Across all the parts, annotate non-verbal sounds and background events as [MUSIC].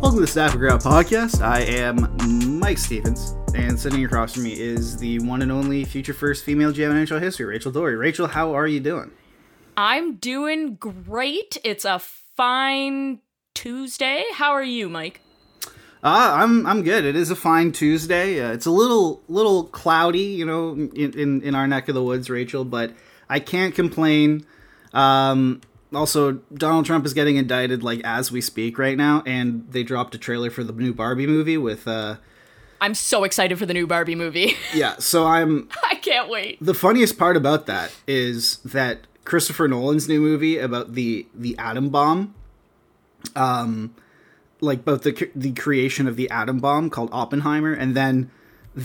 Welcome to the Staff and Graph podcast. I am Mike Stevens, and sitting across from me is the one and only future first female GM in NHL history, Rachel Doerrie. Rachel, how are you doing? I'm doing great. It's a fine Tuesday. How are you, Mike? Uh, I'm I'm good. It is a fine Tuesday. Uh, it's a little little cloudy, you know, in, in in our neck of the woods, Rachel, but I can't complain. Um, also, Donald Trump is getting indicted like as we speak right now, and they dropped a trailer for the new Barbie movie with uh I'm so excited for the new Barbie movie. [LAUGHS] yeah. So I'm I can't wait. the funniest part about that is that Christopher Nolan's new movie about the the atom bomb, um, like both the the creation of the atom bomb called Oppenheimer, and then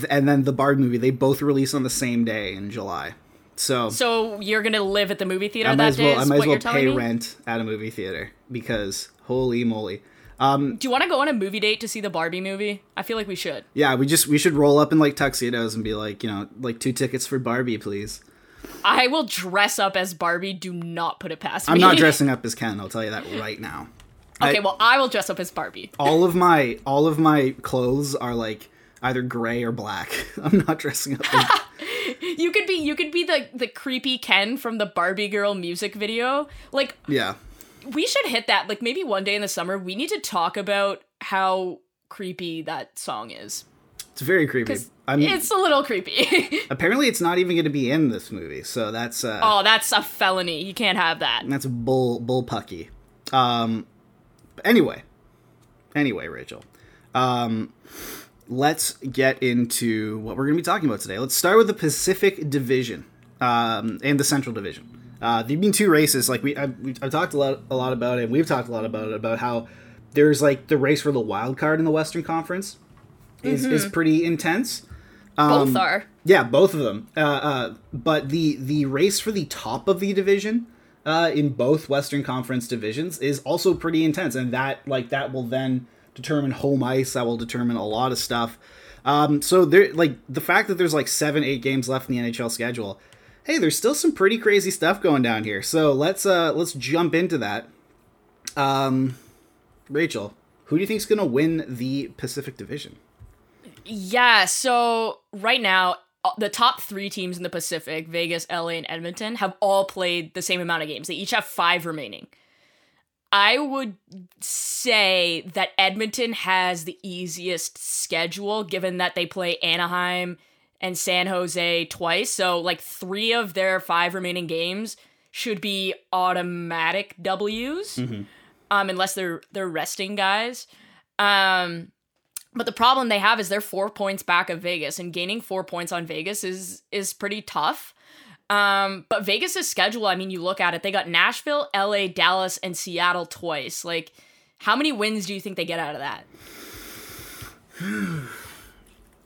and then the Barbie movie, they both release on the same day in July. So, So you're gonna live at the movie theater I might that as day? well I is might as well pay rent at a movie theater because holy moly. Um, Do you want to go on a movie date to see the Barbie movie? I feel like we should. yeah, we just we should roll up in like tuxedos and be like, you know, like two tickets for Barbie, please. I will dress up as Barbie. Do not put it past me. I'm not [LAUGHS] dressing up as Ken. I'll tell you that right now. okay, I- well, I will dress up as Barbie. all of my all of my clothes are like either gray or black. [LAUGHS] I'm not dressing up. As, [LAUGHS] You could be you could be the the creepy Ken from the Barbie girl music video. Like yeah, we should hit that like maybe one day in the summer we need to talk about how creepy that song is. it's very creepy. I mean, It's a little creepy. [LAUGHS] apparently it's not even going to be in this movie, so that's uh, oh, that's a felony. You can't have that. that's bull bull pucky. Um, anyway, anyway, Rachel, um, let's get into what we're going to be talking about today. Let's start with the Pacific Division um, and the Central Division. Uh, there've been two races. Like we, I've, we- I've talked a lot, a lot about it. and We've talked a lot about it about how there's like the race for the wild card in the Western Conference is is pretty intense. Both are. Yeah, both of them. Uh, uh, but the the race for the top of the division uh, in both Western Conference divisions is also pretty intense, and that like that will then determine home ice. That will determine a lot of stuff. Um, so there, like the fact that there's like seven, eight games left in the NHL schedule. Hey, there's still some pretty crazy stuff going down here. So let's uh let's jump into that. Um, Rachel, who do you think's gonna win the Pacific Division? Yeah, so right now uh, the top 3 teams in the Pacific, Vegas, LA and Edmonton have all played the same amount of games. They each have 5 remaining. I would say that Edmonton has the easiest schedule given that they play Anaheim and San Jose twice. So, like, three of their five remaining games should be automatic W's, um, unless they're they're resting guys. Um, but the problem they have is they're four points back of Vegas, and gaining four points on Vegas is is pretty tough. Um, but Vegas' schedule, I mean, you look at it, they got Nashville, LA, Dallas, and Seattle twice. Like, how many wins do you think they get out of that? [SIGHS]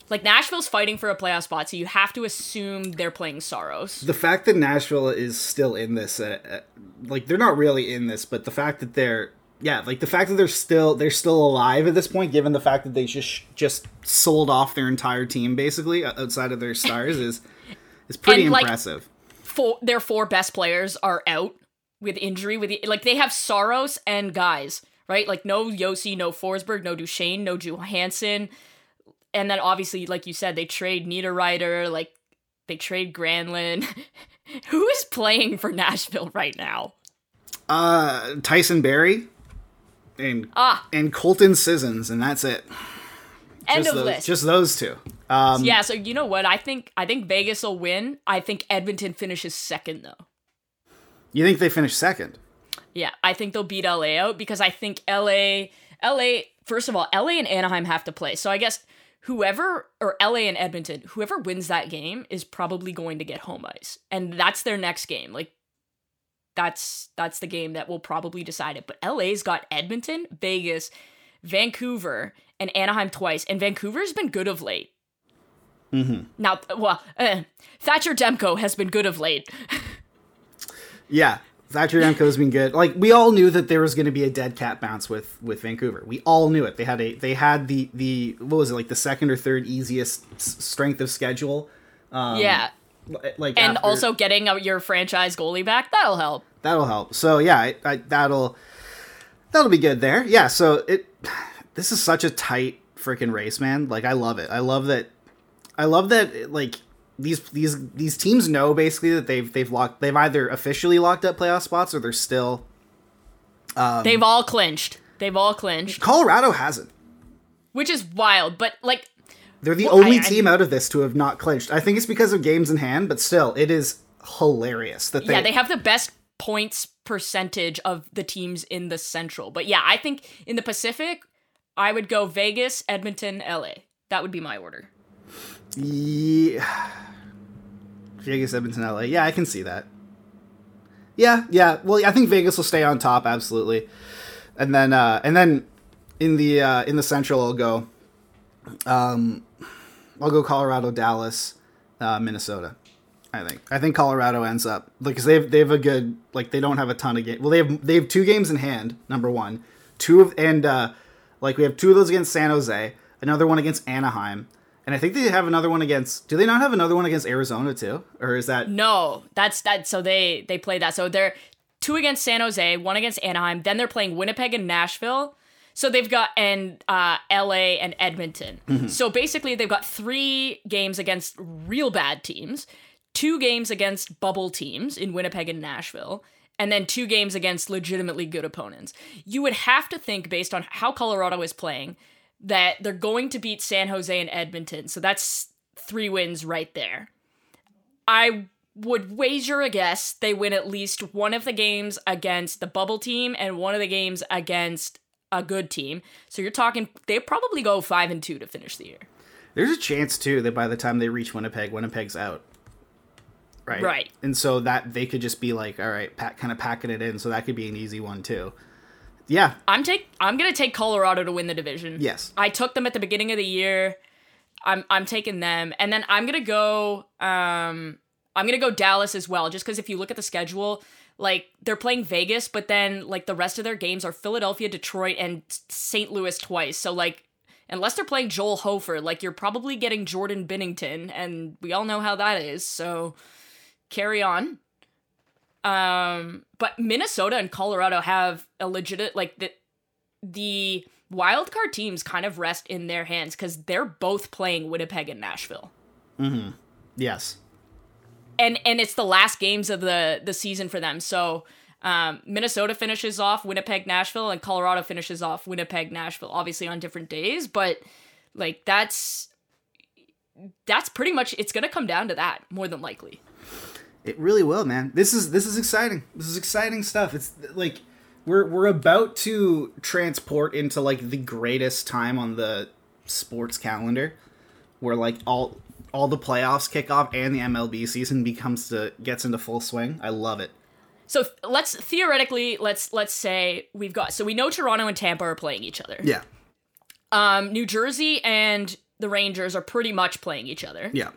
like, Nashville's fighting for a playoff spot, so you have to assume they're playing Soros. the fact that Nashville is still in this, uh, uh, like they're not really in this, but the fact that they're, yeah, like the fact that they're still they're still alive at this point, given the fact that they just just sold off their entire team basically outside of their stars is is [LAUGHS] pretty And, like, impressive. Four, their four best players are out with injury. With like they have Soros and guys, right? Like no Josi, no Forsberg, no Duchene, no Johansson, and then obviously, like you said, they trade Niederreiter, like they trade Granlund. [LAUGHS] Who is playing for Nashville right now? Uh, Tyson Barrie and Ah, and Colton Sissons, and that's it. end just of those, list. Just those two. Um, yeah, so you know what? I think I think Vegas will win. I think Edmonton finishes second though. You think they finished second? Yeah, I think they'll beat LA out because I think LA, LA, first of all, LA and Anaheim have to play. So I guess whoever, or LA and Edmonton, whoever wins that game is probably going to get home ice. And that's their next game. Like, that's that's the game that will probably decide it. But LA's got Edmonton, Vegas, Vancouver, and Anaheim twice, and Vancouver's been good of late. Mm-hmm. Now, well, uh, Thatcher Demko has been good of late. [LAUGHS] Yeah, Thatcher Demko's been good. Like we all knew that there was going to be a dead cat bounce with with Vancouver. We all knew it. They had a they had the the what was it like the second or third easiest s- strength of schedule. Um, yeah, like and after- also getting a, your franchise goalie back that'll help. that'll help. So yeah, I, I, that'll that'll be good there. Yeah. So it this is such a tight freaking race, man. Like I love it. I love that. I love that. Like these these these teams know basically that they've they've locked they've either officially locked up playoff spots or they're still. Um, They've all clinched. They've all clinched, Colorado hasn't. which is wild. But like, They're the Well, only I- I- team out of this to have not clinched. I think it's because of games in hand, but still, it is hilarious that they. yeah, they have the best points percentage of the teams in the Central. But yeah, I think in the Pacific, I would go Vegas, Edmonton, LA. That would be my order. Yeah. [SIGHS] Vegas, Edmonton, LA. Yeah, I can see that. Yeah, yeah. Well, I think Vegas will stay on top, absolutely. And then, uh, and then in the uh, in the Central, I'll go. Um, I'll go Colorado, Dallas, uh, Minnesota. I think. I think Colorado ends up because they've they've a good like they don't have a ton of games. Well, they have they have two games in hand. Number one, two of and uh, like we have two of those against San Jose, another one against Anaheim, and I think they have another one against. Do they not have another one against Arizona too, or is that? No, that's that. So they they play that. So they're two against San Jose, one against Anaheim. Then they're playing Winnipeg and Nashville. So they've got and uh, L.A. and Edmonton. So basically, they've got three games against real bad teams, two games against bubble teams in Winnipeg and Nashville, and then two games against legitimately good opponents. You would have to think, based on how Colorado is playing, that they're going to beat San Jose and Edmonton. So that's three wins right there. I would wager a guess they win at least one of the games against the bubble team and one of the games against a good team. So you're talking they probably go 5 and 2 to finish the year. There's a chance too that by the time they reach Winnipeg, Winnipeg's out. Right. Right. And so that they could just be like, all right, pack, kind of packing it in. So that could be an easy one too. Yeah. I'm take I'm going to take Colorado to win the division. Yes. I took them at the beginning of the year. I'm I'm taking them and then I'm going to go um I'm to go Dallas as well just cuz if you look at the schedule like they're playing Vegas but then like the rest of their games are Philadelphia, Detroit and St. Louis twice. So like unless they're playing Joel Hofer, like you're probably getting Jordan Binnington and we all know how that is. So carry on. Um, but Minnesota and Colorado have a legit like the the wild card teams kind of rest in their hands because they're both playing Winnipeg and Nashville, Yes. and and it's the last games of the the season for them. So um, Minnesota finishes off Winnipeg, Nashville, and Colorado finishes off Winnipeg, Nashville. Obviously on different days, but like that's that's pretty much it's gonna come down to that more than likely. It really will, man. This is this is exciting. This is exciting stuff. It's like we're we're about to transport into like the greatest time on the sports calendar, where like all all the playoffs kick off and the MLB season becomes to gets into full swing. I love it. So let's theoretically let's let's say we've got so we know Toronto and Tampa are playing each other. Yeah. Um, New Jersey and the Rangers are pretty much playing each other. Yeah.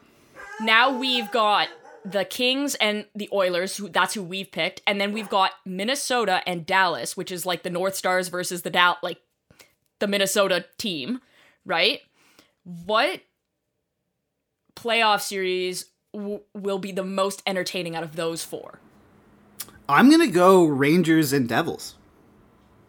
Now we've got the Kings and the Oilers. Who, that's who we've picked, and then we've got Minnesota and Dallas, which is like the North Stars versus the Dal like the Minnesota team, right? What playoff series w- will be the most entertaining out of those four? I'm gonna go Rangers and Devils.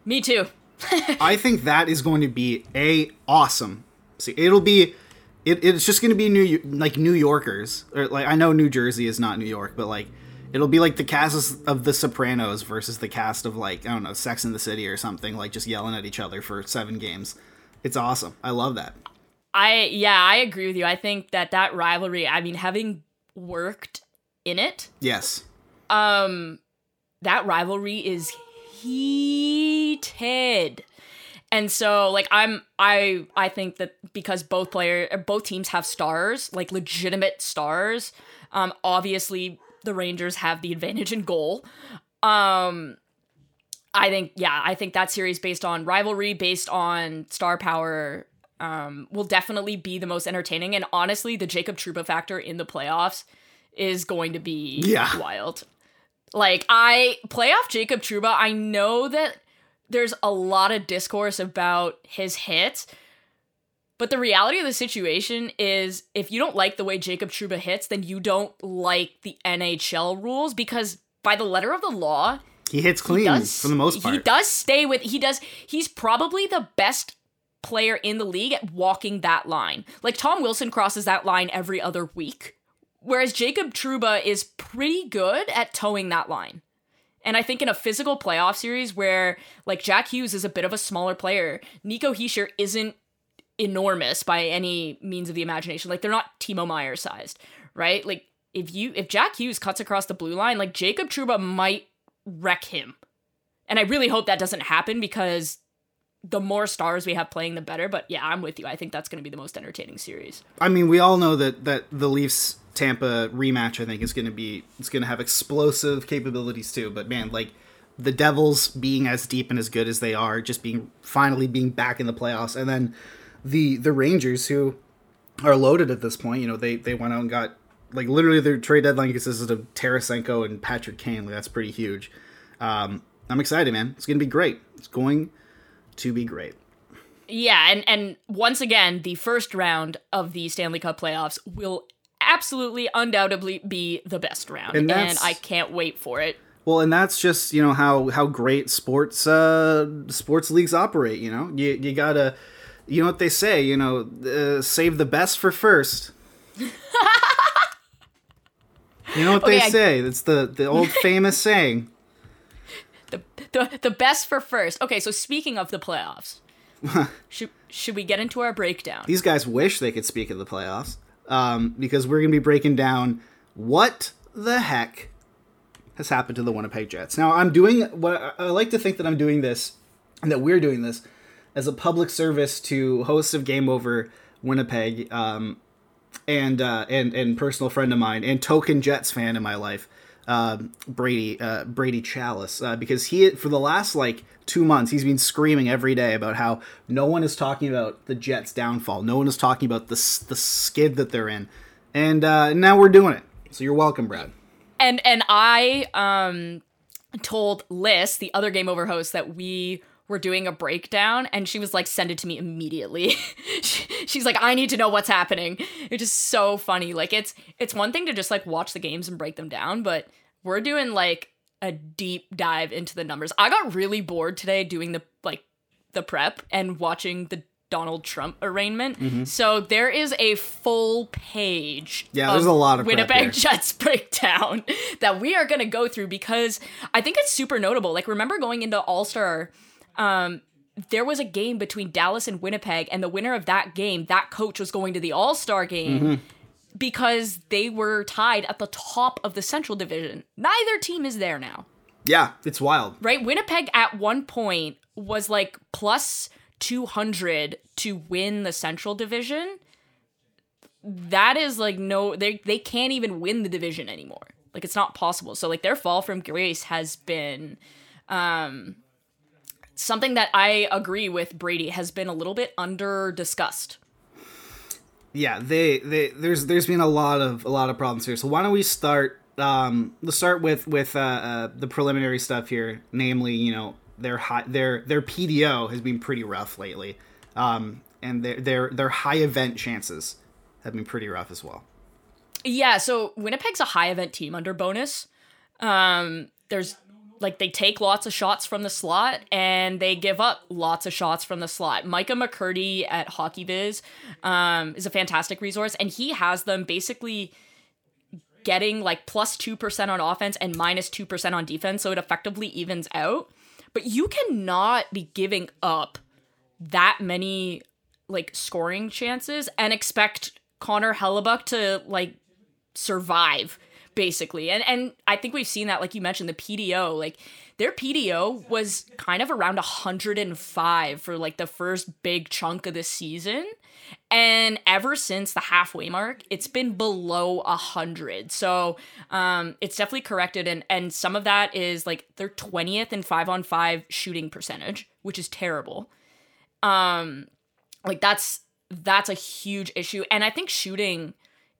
Me too. [LAUGHS] I think that is going to be a awesome. See, it'll be, it, it's just going to be New like New Yorkers or like I know New Jersey is not New York, but like it'll be like the cast of The Sopranos versus the cast of like I don't know Sex in the City or something, like just yelling at each other for seven games. It's awesome. I love that. I yeah, I agree with you. I think that that rivalry, I mean having worked in it, Yes. um that rivalry is heated. And so like I'm I I think that because both player both teams have stars, like legitimate stars, um obviously the Rangers have the advantage in goal. Um, I think yeah, I think that series based on rivalry, based on star power, um, will definitely be the most entertaining. And honestly, the Jacob Trouba factor in the playoffs is going to be Yeah. wild. Like I playoff Jacob Trouba, I know that there's a lot of discourse about his hits, but the reality of the situation is if you don't like the way Jacob Trouba hits, then you don't like the NHL rules because by the letter of the law, He hits clean he does for the most part. He does stay with he does he's probably the best player in the league at walking that line. Like Tom Wilson crosses that line every other week, whereas Jacob Trouba is pretty good at towing that line. And I think in a physical playoff series where like Jack Hughes is a bit of a smaller player, Nico Hischier isn't enormous by any means of the imagination. Like they're not Timo Meier sized, right? Like if you if Jack Hughes cuts across the blue line, like Jacob Trouba might wreck him. And I really hope that doesn't happen because the more stars we have playing, the better. But yeah, I'm with you. I think that's going to be the most entertaining series. I mean, we all know that that the Leafs Tampa rematch, I think, is going to be it's going to have explosive capabilities too. But man, like the Devils being as deep and as good as they are, just being finally being back in the playoffs, and then the the Rangers who are loaded at this point. You know, they they went out and got like literally their trade deadline consisted of Tarasenko and Patrick Kane. Like, that's pretty huge. Um, I'm excited, man. It's going to be great. It's going to be great. Yeah, and and once again, the first round of the Stanley Cup playoffs will absolutely, undoubtedly be the best round, And and, I can't wait for it. Well, and that's just you know how how great sports uh, sports leagues operate. You know, you you gotta, you know what they say. You know, uh, save the best for first. [LAUGHS] you know what they I- say. It's the the old famous saying. The the the best for first. Okay, so speaking of the playoffs, [LAUGHS] should should we get into our breakdown? These guys wish they could speak of the playoffs um, because we're gonna be breaking down what the heck has happened to the Winnipeg Jets. Now, I'm doing what I like to think that I'm doing this and that we're doing this as a public service to hosts of Game Over Winnipeg um, and uh, and and personal friend of mine and token Jets fan in my life, um, Brady uh, Brady Chalice, uh, because he for the last like two months he's been screaming every day about how no one is talking about the Jets' downfall, no one is talking about the the skid that they're in, and uh, now we're doing it. So you're welcome, Brad. and and I um told Liz, the other game over host, that we were doing a breakdown, and she was like, "Send it to me immediately." [LAUGHS] She- She's like, "I need to know what's happening." It's just so funny. Like it's it's one thing to just like watch the games and break them down, but we're doing like a deep dive into the numbers. I got really bored today doing the like the prep and watching the Donald Trump arraignment. Mm-hmm. So there is a full page. Yeah, there's a lot of Winnipeg. [LAUGHS] Jets breakdown that we are going to go through because I think it's super notable. Like, remember going into All Star, um, there was a game between Dallas and Winnipeg, and the winner of that game, that coach was going to the All Star game Mm-hmm. because they were tied at the top of the Central Division. Neither team is there now, Yeah, it's wild. right? Winnipeg at one point was like plus 200 to win the Central Division. That is like no they they can't even win the division anymore. Like it's not possible. So like their fall from grace has been um something that I agree with Brady has been a little bit under discussed. yeah they, they there's there's been a lot of a lot of problems here so why don't we start um let's start with with uh, uh the preliminary stuff here namely you know their high their their pdo has been pretty rough lately um and their their their high event chances have been pretty rough as well Yeah, so Winnipeg's a high event team under Bowness. Um, there's like they take lots of shots from the slot and they give up lots of shots from the slot. Micah McCurdy at HockeyViz um, is a fantastic resource, and he has them basically getting like plus 2% on offense and minus 2% on defense, so it effectively evens out. But you cannot be giving up that many like scoring chances and expect Connor Hellebuyck to like survive basically. And and I think we've seen that like you mentioned the PDO, like their PDO was kind of around 105 for like the first big chunk of the season. And ever since the halfway mark, it's been below 100. So um, it's definitely corrected. And, and some of that is like their 20th and 5 on 5 shooting percentage, which is terrible. Um, like that's that's a huge issue. And I think shooting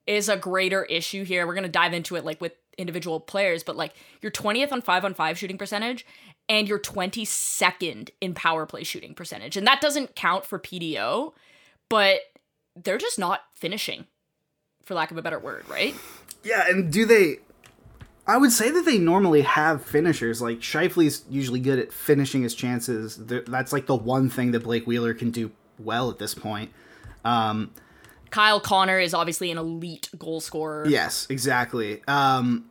is a greater issue here. We're going to dive into it like with individual players, but like your 20th on 5 on 5 shooting percentage and your 22nd in power play shooting percentage. And that doesn't count for PDO, but they're just not finishing for lack of a better word, right? Yeah, and do they I would say that they normally have finishers. Like Scheifele's usually good at finishing his chances. That's like the one thing that Blake Wheeler can do well at this point. Um, Kyle Connor is obviously an elite goal scorer. Yes, exactly. Um,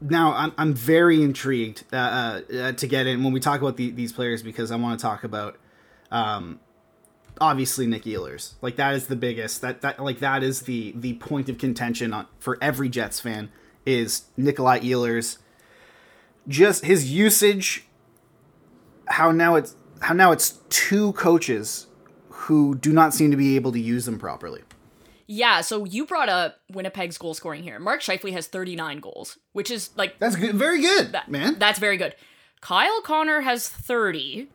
now I'm I'm very intrigued uh, uh, to get in when we talk about the, these players because I want to talk about um, obviously Nick Ehlers. Like that is the biggest that that like that is the the point of contention on, for every Jets fan is Nikolai Ehlers. Just his usage, how now it's how now it's two coaches who do not seem to be able to use them properly. Yeah, so you brought up Winnipeg's goal scoring here. Mark Scheifele has 39 goals, which is like That's good, very good, that, man. That's very good. Kyle Connor has 30,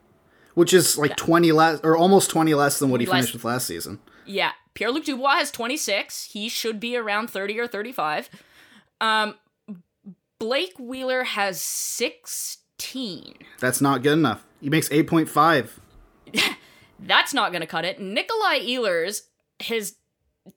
which is like 20 less or almost 20 less than what he Less- finished with last season. Yeah, Pierre Luc Dubois has 26. He should be around 30 or 35. Um, Blake Wheeler has 16. That's not good enough. He makes 8.5. [LAUGHS] That's not going to cut it. Nikolai Ehlers, his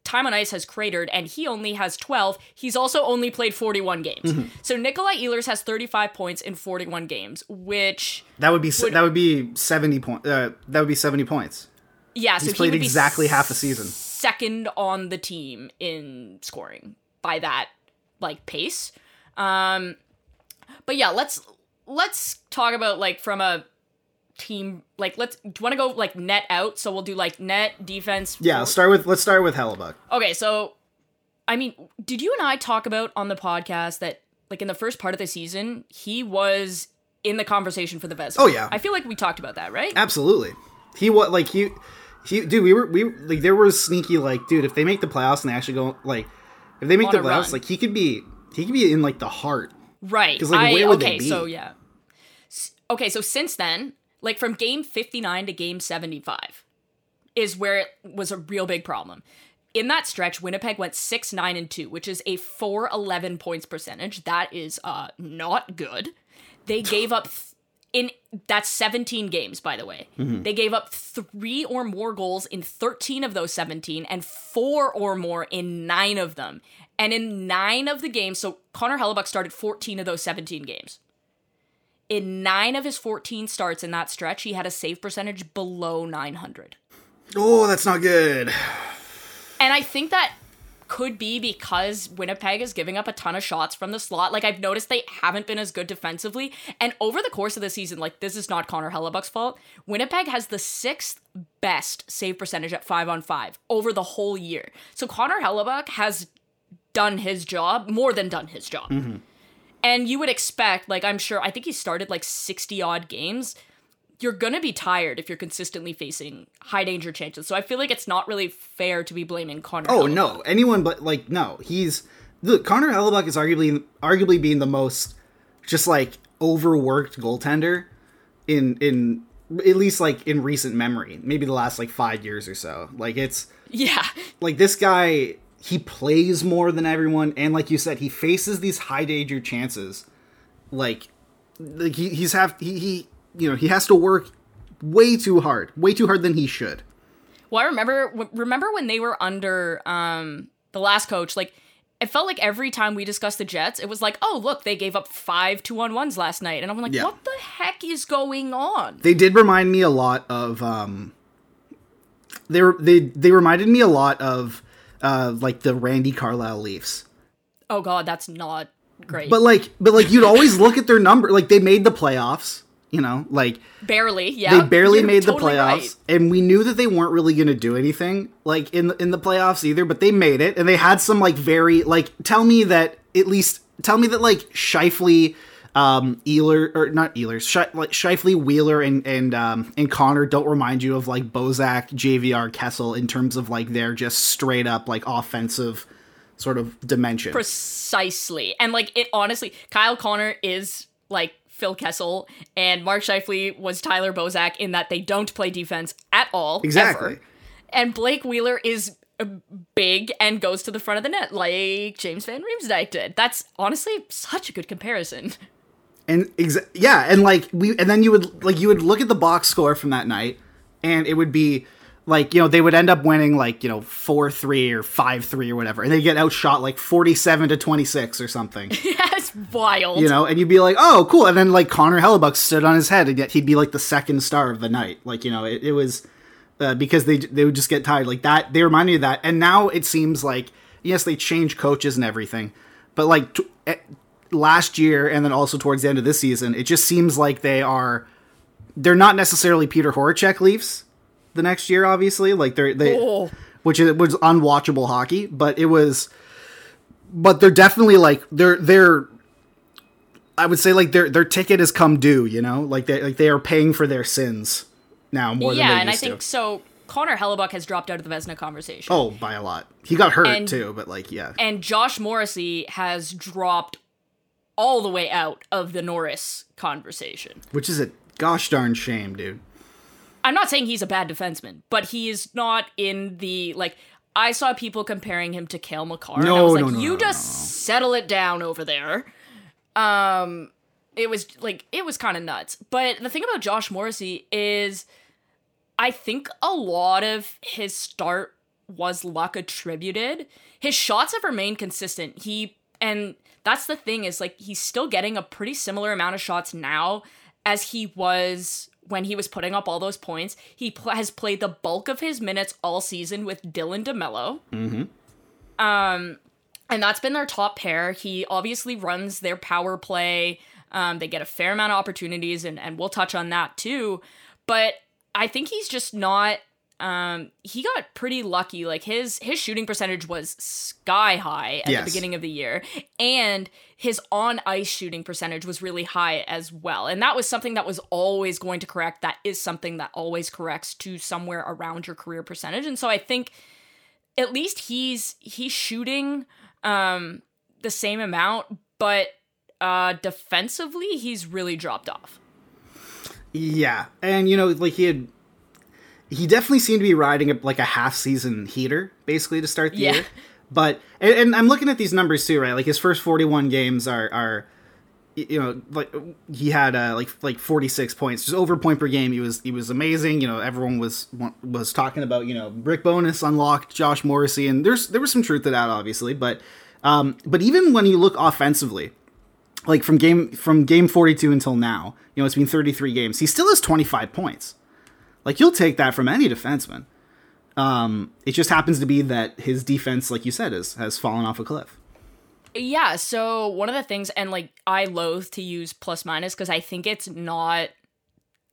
time on ice has cratered and he only has 12. He's also only played 41 games. So Nikolai Ehlers has 35 points in 41 games, which That would be se- that would be 70 points. uh, that would be 70 points. yeah, so He's he played would be exactly half a season. Second on the team in scoring by that like pace. Um but yeah, let's let's talk about like from a team like let's do you want to go like net out so we'll do like net defense Yeah, let's start with let's start with Hellebuyck. Okay, so I mean, did you and I talk about on the podcast that like in the first part of the season, he was in the conversation for the Vezina? Oh, yeah. I feel like we talked about that, right? Absolutely. He was like he he dude, we were we like there was sneaky like dude, if they make the playoffs and they actually go like if they make the playoffs, run. like he could be he could be in like the heart. right because like, I, where would they be? so yeah. Okay, so since then, like from game 59 to game 75 is where it was a real big problem. In that stretch, Winnipeg went 6 9 and 2, which is a 411 points percentage. That is uh not good. They gave up th- in that's 17 games by the way. They gave up 3 or more goals in 13 of those 17 and 4 or more in 9 of them. And in 9 of the games, so Connor Hellebuyck started 14 of those 17 games. In 9 of his 14 starts in that stretch, he had a save percentage below 900. Oh, that's not good. And I think that could be because Winnipeg is giving up a ton of shots from the slot. Like I've noticed they haven't been as good defensively. And over the course of the season, like this is not Connor Hellebuyck's fault. Winnipeg has the sixth best save percentage at five on five over the whole year. So Connor Hellebuyck has done his job, more than done his job. Mm-hmm. And you would expect, like I'm sure, I think he started like 60 odd games you're gonna be tired if you're consistently facing high danger chances. So I feel like it's not really fair to be blaming Connor. Oh Hellebuyck. no, anyone but like no, he's look. Connor Hellebuyck is arguably arguably being the most just like overworked goaltender in in at least like in recent memory, maybe the last like five years or so. Like it's Yeah, like this guy he plays more than everyone, and like you said, he faces these high danger chances. Like like he, he's have he, he you know he has to work way too hard, way too hard than he should. Well, I remember w- remember when they were under um the last coach, like it felt like every time we discussed the Jets, it was like, oh look, they gave up five two on ones last night, and I'm like, Yeah. what the heck is going on? they did remind me a lot of um they were they they reminded me a lot of uh like the Randy Carlyle Leafs. Oh god, that's not great. But like but like you'd always look at their number like they made the playoffs, you know, like barely, yeah, they barely You're made the playoffs right. and we knew that they weren't really going to do anything like in the, in the playoffs either, but they made it and they had some like very like tell me that at least tell me that like Scheifele, um, Ealer or not Ehlers, Sh- like Scheifele, Wheeler, and and um, and Connor don't remind you of like Bozak, JVR, Kessel in terms of like their just straight up like offensive sort of dimension. Precisely. And like it honestly, Kyle Connor is like Phil Kessel and Mark Scheifele was Tyler Bozak in that they don't play defense at all. Exactly. ever. And Blake Wheeler is uh, big and goes to the front of the net like James Van Riemsdyk did. That's honestly such a good comparison. [LAUGHS] and exa- yeah, and like we and then you would like you would look at the box score from that night, and it would be like you know they would end up winning like you know four three or five three or whatever, and they get outshot like forty seven to twenty six or something. [LAUGHS] That's wild. you know, and you'd be like, oh, cool. And then like Connor Hellebuyck stood on his head, and yet he'd be like the second star of the night. Like you know, it, it was uh, because they they would just get tired like that. They remind me of that, and now it seems like yes, they change coaches and everything, but like t- eh, last year and then also towards the end of this season, it just seems like they are. They're not necessarily Peter Horachek Leafs the next year, obviously. Like they're they, Oh. which is, was unwatchable hockey, but it was. But they're definitely like they're they're I would say like their their ticket has come due, you know, like they like they are paying for their sins now more than yeah, and I used think to. so. Connor Hellebuyck has dropped out of the Vezina conversation. Oh, by a lot. He got hurt And- too, but like yeah, And Josh Morrissey has dropped all the way out of the Norris conversation. which is a gosh darn shame, dude. I'm not saying he's a bad defenseman, but he is not in the like. I saw people comparing him to Cale Makar. and I No, was like, no, no, you no, just settle it down over there. Um, it was like it was kind of nuts. But the thing about Josh Morrissey is, I think a lot of his start was luck attributed. His shots have remained consistent. He and that's the thing is like he's still getting a pretty similar amount of shots now as he was when he was putting up all those points. He pl- has played the bulk of his minutes all season with Dylan DeMelo. Um, and that's been their top pair. He obviously runs their power play. Um, they get a fair amount of opportunities, and, and we'll touch on that too. But I think he's just not. Um, he got pretty lucky. Like his his shooting percentage was sky high at Yes. the beginning of the year, and his on ice shooting percentage was really high as well. And that was something that was always going to correct. That is something that always corrects to somewhere around your career percentage. And so I think at least he's he's shooting um the same amount but uh defensively he's really dropped off Yeah, and you know, like he had, he definitely seemed to be riding a, like a half season heater basically to start the Yeah. year. But and, and I'm looking at these numbers too, right? Like his first 41 games are are, you know, like he had uh, like like 46 points, just over point per game. He was he was amazing. You know, everyone was was talking about you know Rick Bowness unlocked Josh Morrissey, and there's there was some truth to that, obviously. But um, but even when you look offensively, like from game from game 42 until now, you know, it's been 33 games. He still has 25 points. Like you'll take that from any defenseman. Um, it just happens to be that his defense, like you said, is has fallen off a cliff. yeah so one of the things and like i loathe to use plus minus because i think it's not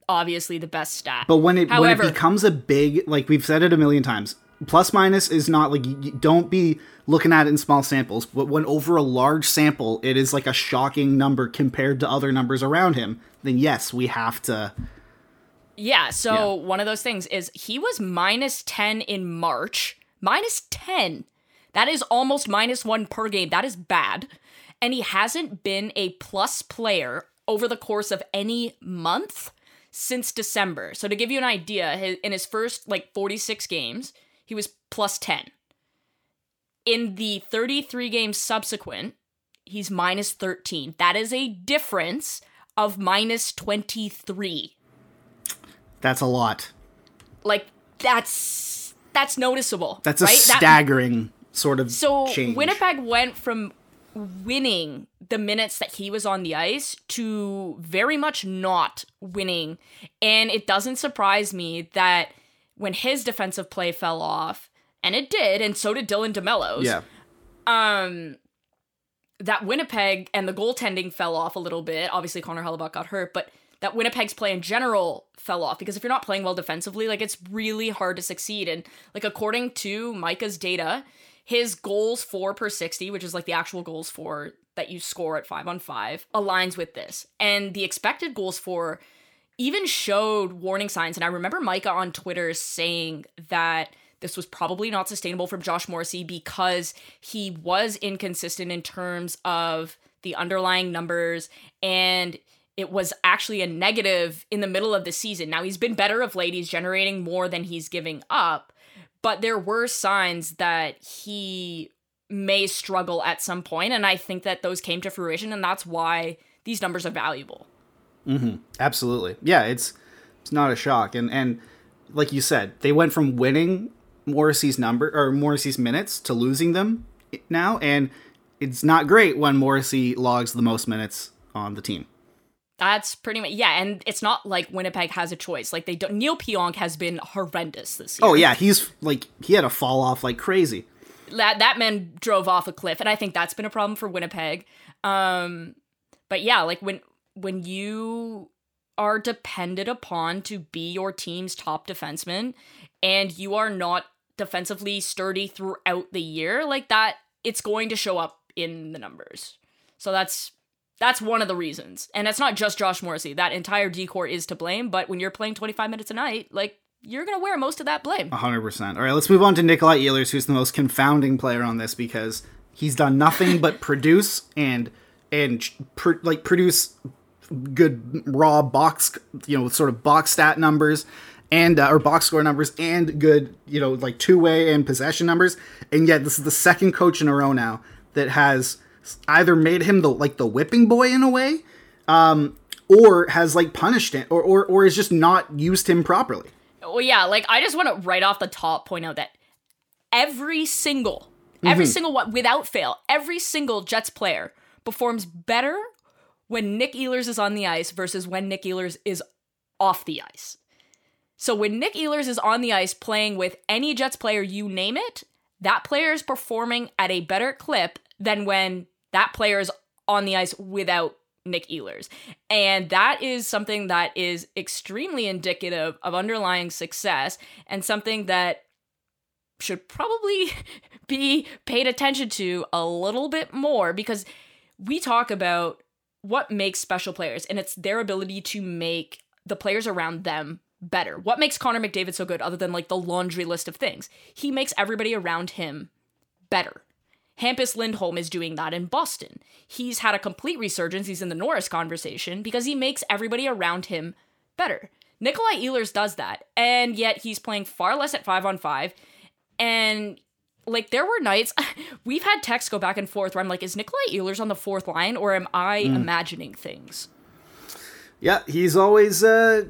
obviously the best stat But when it However- when it becomes a big, like we've said it a million times, plus minus is not like you, you don't be looking at it in small samples. But when over a large sample, it is like a shocking number compared to other numbers around him. Then yes, we have to. Yeah, so Yeah. one of those things is he was minus 10 in March. Minus 10. That is almost minus 1 per game. That is bad. And he hasn't been a plus player over the course of any month since December. So to give you an idea, in his first like 46 games, he was plus 10. In the 33 games subsequent, he's minus 13. That is a difference of minus 23 That's a lot. like that's that's noticeable. That's a right? That- staggering sort of so change. Winnipeg went from winning the minutes that he was on the ice to very much not winning, and it doesn't surprise me that when his defensive play fell off, and it did, and so did Dylan DeMelo's. Yeah. um that Winnipeg and the goaltending fell off a little bit. Obviously Connor Hellebuyck got hurt, but that Winnipeg's play in general fell off because if you're not playing well defensively, like it's really hard to succeed. And like according to Micah's data, his goals for per 60, which is like the actual goals for that you score at 5 on 5, aligns with this. And the expected goals for even showed warning signs and I remember Micah on Twitter saying that this was probably not sustainable from Josh Morrissey because he was inconsistent in terms of the underlying numbers and it was actually a negative in the middle of the season. Now he's been better of late. He's generating more than he's giving up, but there were signs that he may struggle at some point and I think that those came to fruition and that's why these numbers are valuable. Mm-hmm. Absolutely. Yeah, it's it's not a shock. And and like you said, they went from winning Morrissey's number or Morrissey's minutes to losing them now and it's not great when Morrissey logs the most minutes on the team. That's pretty much yeah, and it's not like Winnipeg has a choice. Like they don't. Neal Pionk has been horrendous this year. Oh yeah, he's like he had a fall off like crazy. That that man drove off a cliff, and I think that's been a problem for Winnipeg. Um, but yeah, like when when you are depended upon to be your team's top defenseman, and you are not defensively sturdy throughout the year, like that, it's going to show up in the numbers. So that's that's one of the reasons. And it's not just Josh Morrissey. That entire D corps is to blame, but when you're playing 25 minutes a night, like you're going to wear most of that blame. 100%. All right, let's move on to Nikolai Ehlers, who's the most confounding player on this because he's done nothing but [LAUGHS] produce and and pr- like produce good raw box, you know, sort of box stat numbers and uh, or box score numbers and good, you know, like two-way and possession numbers. And yet this is the second coach in a row now that has either made him the like the whipping boy in a way, um, or has like punished him, or or or has just not used him properly. Well, yeah, like I just want to right off the top point out that every single, every single one without fail, every single Jets player performs better when Nick Ehlers is on the ice versus when Nick Ehlers is off the ice. So when Nick Ehlers is on the ice playing with any Jets player, you name it, that player is performing at a better clip than when that player is on the ice without Nick Ehlers. And that is something that is extremely indicative of underlying success and something that should probably [LAUGHS] be paid attention to a little bit more because we talk about what makes special players and it's their ability to make the players around them better. What makes Connor McDavid so good other than like the laundry list of things? He makes everybody around him better. Hampus Lindholm is doing that in Boston. He's had a complete resurgence. He's in the Norris conversation because he makes everybody around him better. Nikolai Ehlers does that, and yet he's playing far less at five on five. And like there were nights [LAUGHS] we've had texts go back and forth where I'm like, is Nikolai Ehlers on the fourth line or am I imagining things? Yeah, he's always uh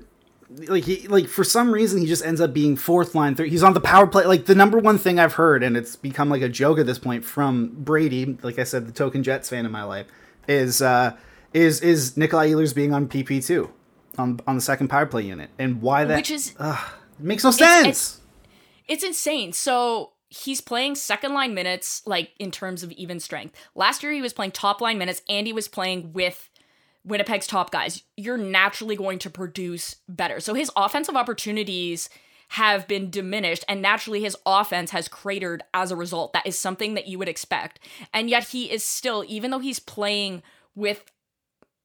like he like for some reason he just ends up being fourth line third. He's on the power play. Like the number one thing I've heard, and it's become like a joke at this point from Brady. Like I said, the token Jets fan in my life is uh is is Nikolai Ehlers being on PP two on on the second power play unit, and why that Which is makes no sense. it's- it's insane. So he's playing second line minutes, like in terms of even strength. Last year he was playing top line minutes and he was playing with Winnipeg's top guys. You're naturally going to produce better. So his offensive opportunities have been diminished and naturally his offense has cratered as a result. That is something that you would expect. And yet he is still, even though he's playing with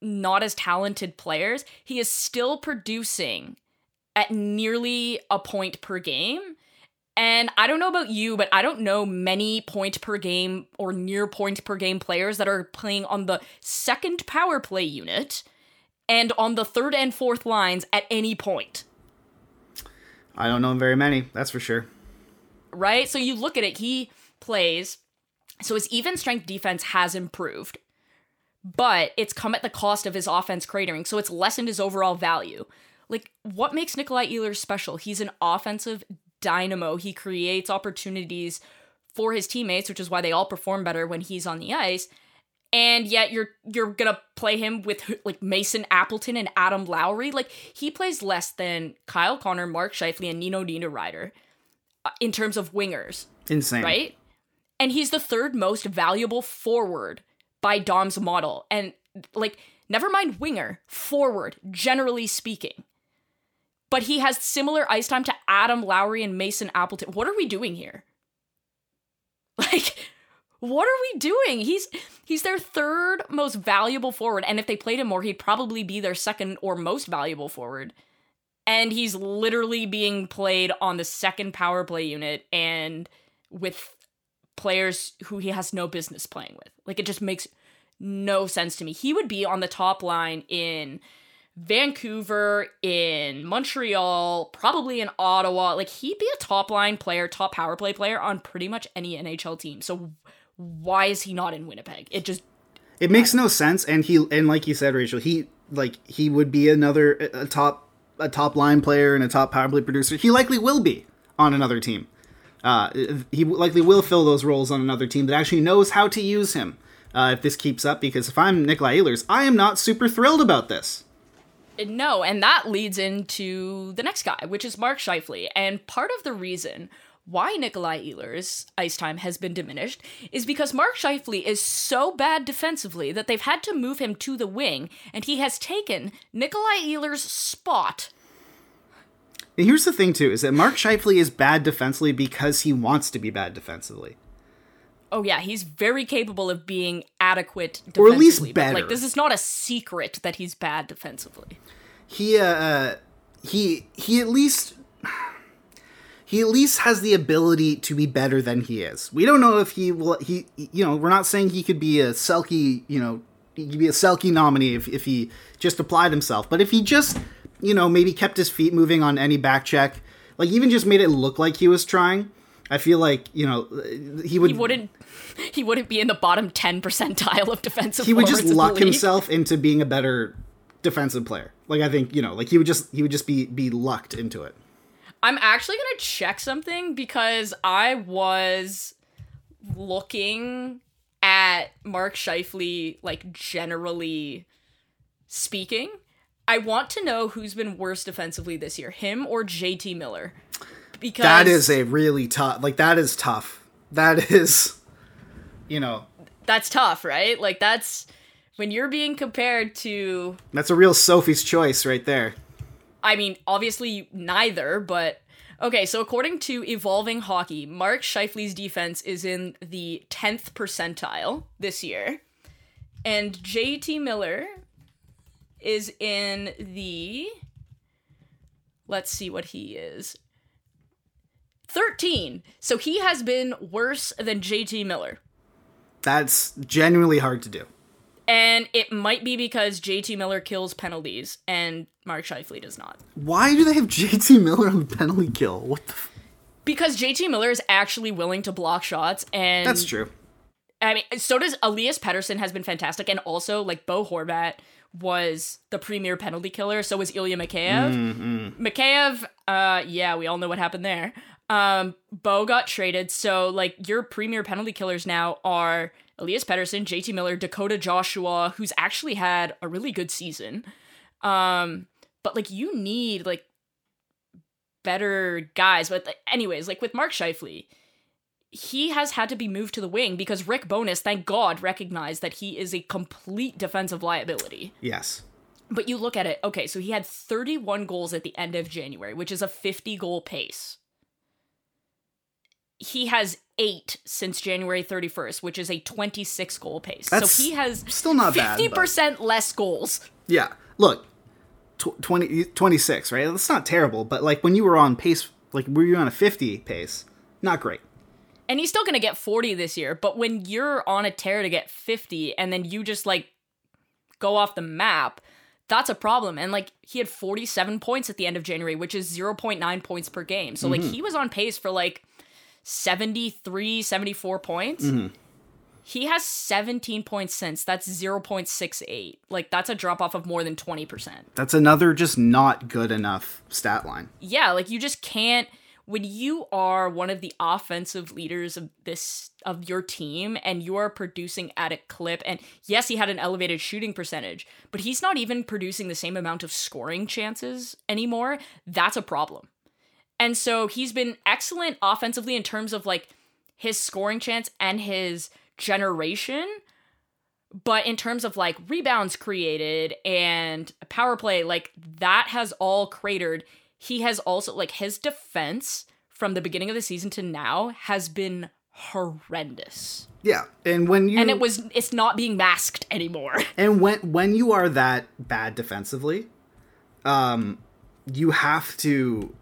not as talented players, he is still producing at nearly a point per game. And I don't know about you, but I don't know many point per game or near point per game players that are playing on the second power play unit and on the third and fourth lines at any point. I don't know very many. That's for sure. right? So you look at it, he plays, so his even strength defense has improved, but it's come at the cost of his offense cratering, so it's lessened his overall value. Like, what makes Nikolai Ehlers special? He's an offensive dynamo. He creates opportunities for his teammates, which is why they all perform better when he's on the ice. And yet you're you're gonna play him with like Mason Appleton and Adam Lowry. Like he plays less than Kyle Connor, Mark Scheifele, and Nino Niederreiter uh, in terms of wingers, Insane. right? And he's the third most valuable forward by Dom's model. And like, never mind winger, forward, generally speaking. But he has similar ice time to Adam Lowry and Mason Appleton. What are we doing here? [LAUGHS] Like, what are we doing? He's he's their third most valuable forward, and if they played him more, he'd probably be their second or most valuable forward. And he's literally being played on the second power play unit and with players who he has no business playing with. Like it just makes no sense to me. He would be on the top line in Vancouver, in Montreal, probably in Ottawa. Like he'd be a top line player, top power play player on pretty much any NHL team. So why is he not in Winnipeg? It just It makes no sense, and he and like you said, Rachel, he like he would be another a top a top line player and a top power play producer. He likely will be on another team. Uh, he likely will fill those roles on another team that actually knows how to use him. Uh, if this keeps up, because if I'm Nikolai Ehlers, I am not super thrilled about this. No, and that leads into the next guy, which is Mark Scheifele. And part of the reason why Nikolai Ehlers' ice time has been diminished is because Mark Scheifele is so bad defensively that they've had to move him to the wing, and he has taken Nikolai Ehlers' spot. Here's the thing too: is that Mark Scheifele is bad defensively because he wants to be bad defensively. Oh yeah, he's very capable of being adequate defensively. Or at least but, better. Like this is not a secret that he's bad defensively. he uh he he at least he at least has the ability to be better than he is. We don't know if he will he you know, we're not saying he could be a Selke, you know, he could be a Selke nominee if, if he just applied himself. But if he just, you know, maybe kept his feet moving on any back check, like even just made it look like he was trying, I feel like, you know, he would He wouldn't [LAUGHS] he wouldn't be in the bottom 10 percentile of defensive he would just luck himself into being a better defensive player. Like I think, you know, like he would just he would just be be lucked into it. I'm actually going to check something because I was looking at Mark Scheifele like generally speaking. I want to know who's been worse defensively this year, him or JT Miller. Because That is a really tough. Like that is tough. That is, you know, that's tough, right? Like that's when you're being compared to that's a real Sophie's choice right there. I mean, obviously neither, but okay, so according to Evolving Hockey, Mark Scheifele's defense is in the 10th percentile this year. And JT Miller is in the Let's see what he is. 13. So he has been worse than JT Miller. That's genuinely hard to do. And it might be because JT Miller kills penalties and Mark Scheifele does not. Why do they have [LAUGHS] JT Miller on the penalty kill? What the? F- Because JT Miller is actually willing to block shots and That's true. I mean, so does Elias Pettersson has been fantastic, and also like Bo Horvat was the premier penalty killer. So was Ilya Mikheyev. Mikheyev, uh, yeah, we all know what happened there. Um, Bo got traded, so like your premier penalty killers now are Elias Pettersson, JT Miller, Dakota Joshua, who's actually had a really good season. Um, but like you need like better guys. But like, anyways, like with Mark Scheifele, he has had to be moved to the wing because Rick Bowness, thank God, recognized that he is a complete defensive liability. Yes. But you look at it, okay, so he had 31 goals at the end of January, which is a 50 goal pace. He has eight since January 31st, which is a 26 goal pace. That's so he has still not bad, but- 50% less goals. Yeah. Look, tw- 20, 26, right? That's not terrible, but like when you were on pace, like were you on a 50 pace? Not great. And he's still going to get 40 this year, but when you're on a tear to get 50 and then you just like go off the map, that's a problem. And like he had 47 points at the end of January, which is 0.9 points per game. So like mm-hmm. he was on pace for like 73, 74 points. Mm-hmm. He has 17 points since. That's 0.68. Like that's a drop off of more than 20%. That's another just not good enough stat line. yeah, like you just can't when you are one of the offensive leaders of this of your team and you are producing at a clip and yes he had an elevated shooting percentage but he's not even producing the same amount of scoring chances anymore that's a problem and so he's been excellent offensively in terms of like his scoring chance and his generation but in terms of like rebounds created and power play like that has all cratered he has also like his defense from the beginning of the season to now has been horrendous. Yeah, and when you And it was it's not being masked anymore. [LAUGHS] and when when you are that bad defensively, um, you have to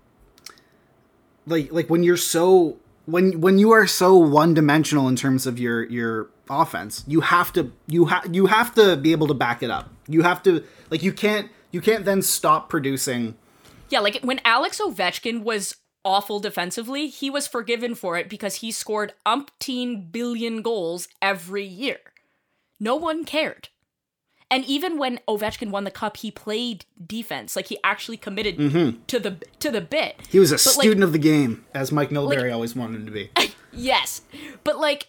like like when you're so when when you are so one dimensional in terms of your your offense, you have to you have you have to be able to back it up. You have to like you can't you can't then stop producing. Yeah, like when Alex Ovechkin was awful defensively, he was forgiven for it because he scored umpteen billion goals every year. No one cared. And even when Ovechkin won the cup, he played defense. Like he actually committed mm-hmm. to the to the bit. He was a But, like, student of the game, as Mike Milbury always wanted him to be. [LAUGHS] Yes. But like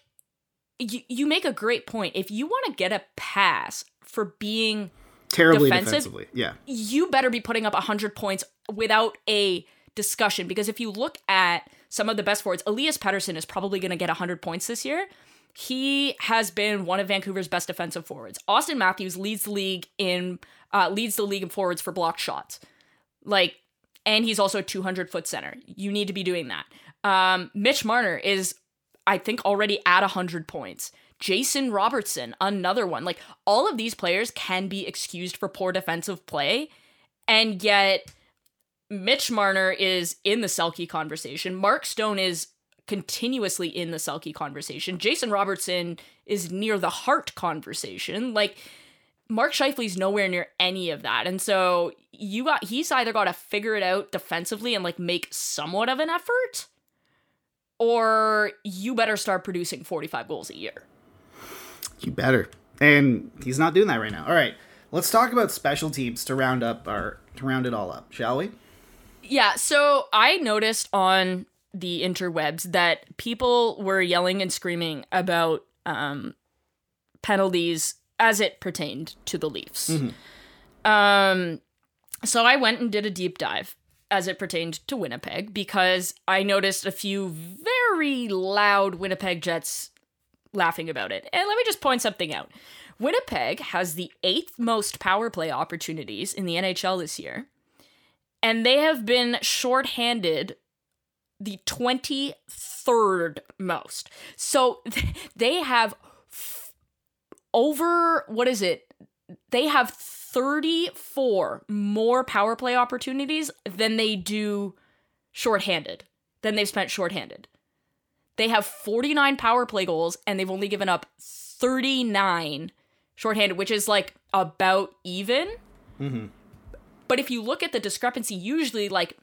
you, you make a great point. If you want to get a pass for being Terribly Defensive? defensively, yeah. you better be putting up 100 points without a discussion because if you look at some of the best forwards, Elias Pettersson is probably going to get 100 points this year. He has been one of Vancouver's best defensive forwards. Auston Matthews leads the league in uh, leads the league in forwards for blocked shots. Like and he's also a 200 foot center. You need to be doing that. Um, Mitch Marner is I think already at 100 points. Jason Robertson, another one. Like all of these players can be excused for poor defensive play, and yet Mitch Marner is in the Selke conversation. Mark Stone is continuously in the Selke conversation. Jason Robertson is near the Hart conversation. Like Mark Scheifele's nowhere near any of that. And so you got he's either got to figure it out defensively and like make somewhat of an effort or you better start producing 45 goals a year. You better. And he's not doing that right now. All right. Let's talk about special teams to round up our to round it all up, shall we? Yeah, so I noticed on the interwebs that people were yelling and screaming about um, penalties as it pertained to the Leafs. Um, so I went and did a deep dive as it pertained to Winnipeg because I noticed a few very loud Winnipeg Jets laughing about it. And let me just point something out. Winnipeg has the eighth most power play opportunities in the NHL this year and they have been shorthanded the 23rd most. So [LAUGHS] they have f- over, what is it? They have 34 more power play opportunities than they do shorthanded, than they've spent shorthanded. They have 49 power play goals and they've only given up 39 shorthanded, which is like about even. Mm-hmm. But if you look at the discrepancy, usually, like,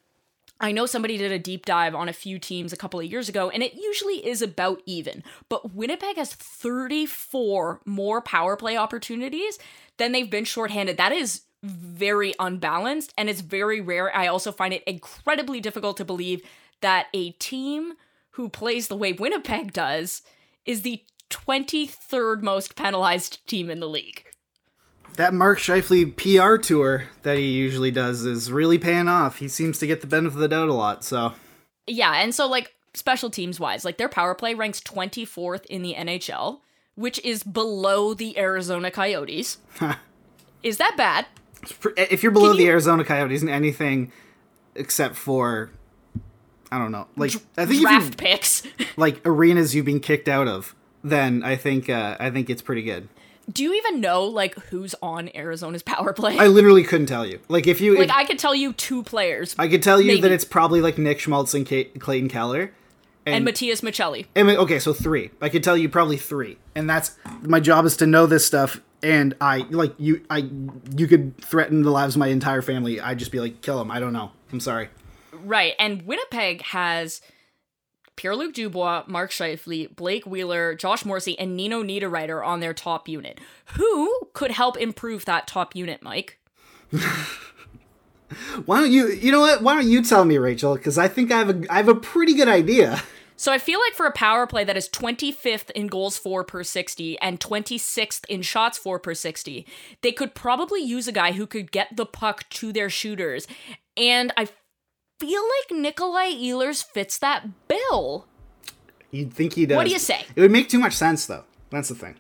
I know somebody did a deep dive on a few teams a couple of years ago, and it usually is about even. But Winnipeg has 34 more power play opportunities than they've been shorthanded. That is very unbalanced, and it's very rare. I also find it incredibly difficult to believe that a team who plays the way Winnipeg does is the 23rd most penalized team in the league. That Mark Scheifele PR tour that he usually does is really paying off. He seems to get the benefit of the doubt a lot, so Yeah, and so like special teams wise, like their power play ranks 24th in the NHL, which is below the Arizona Coyotes. [LAUGHS] is that bad? if you're below Can the you- Arizona Coyotes in anything except for I don't know, like I think Draft you, picks. [LAUGHS] like arenas you've been kicked out of, then I think uh, I think it's pretty good. Do you even know like who's on Arizona's power play? I literally couldn't tell you. Like if you, like if- I could tell you two players I could tell you that it's probably like Nick Schmaltz and Kate, Clayton Keller. and Matias Maccelli. Mean, okay, so three. I could tell you probably three, and that's my job is to know this stuff. And I like you. I you could threaten the lives of my entire family. I'd just be like, kill him. I don't know. I'm sorry. Right, and Winnipeg has Pierre-Luc Dubois, Mark Scheifele, Blake Wheeler, Josh Morrissey, and Nino Niederreiter on their top unit. Who could help improve that top unit, Mike? [LAUGHS] Why don't you? You know what? Why don't you tell me, Rachel? Because I think I have a I have a pretty good idea. So I feel like for a power play that is 25th in goals for per 60 and 26th in shots for per 60, they could probably use a guy who could get the puck to their shooters. And I feel like Nikolai Ehlers fits that bill. You'd think he does. What do you say? It would make too much sense, though. That's the thing.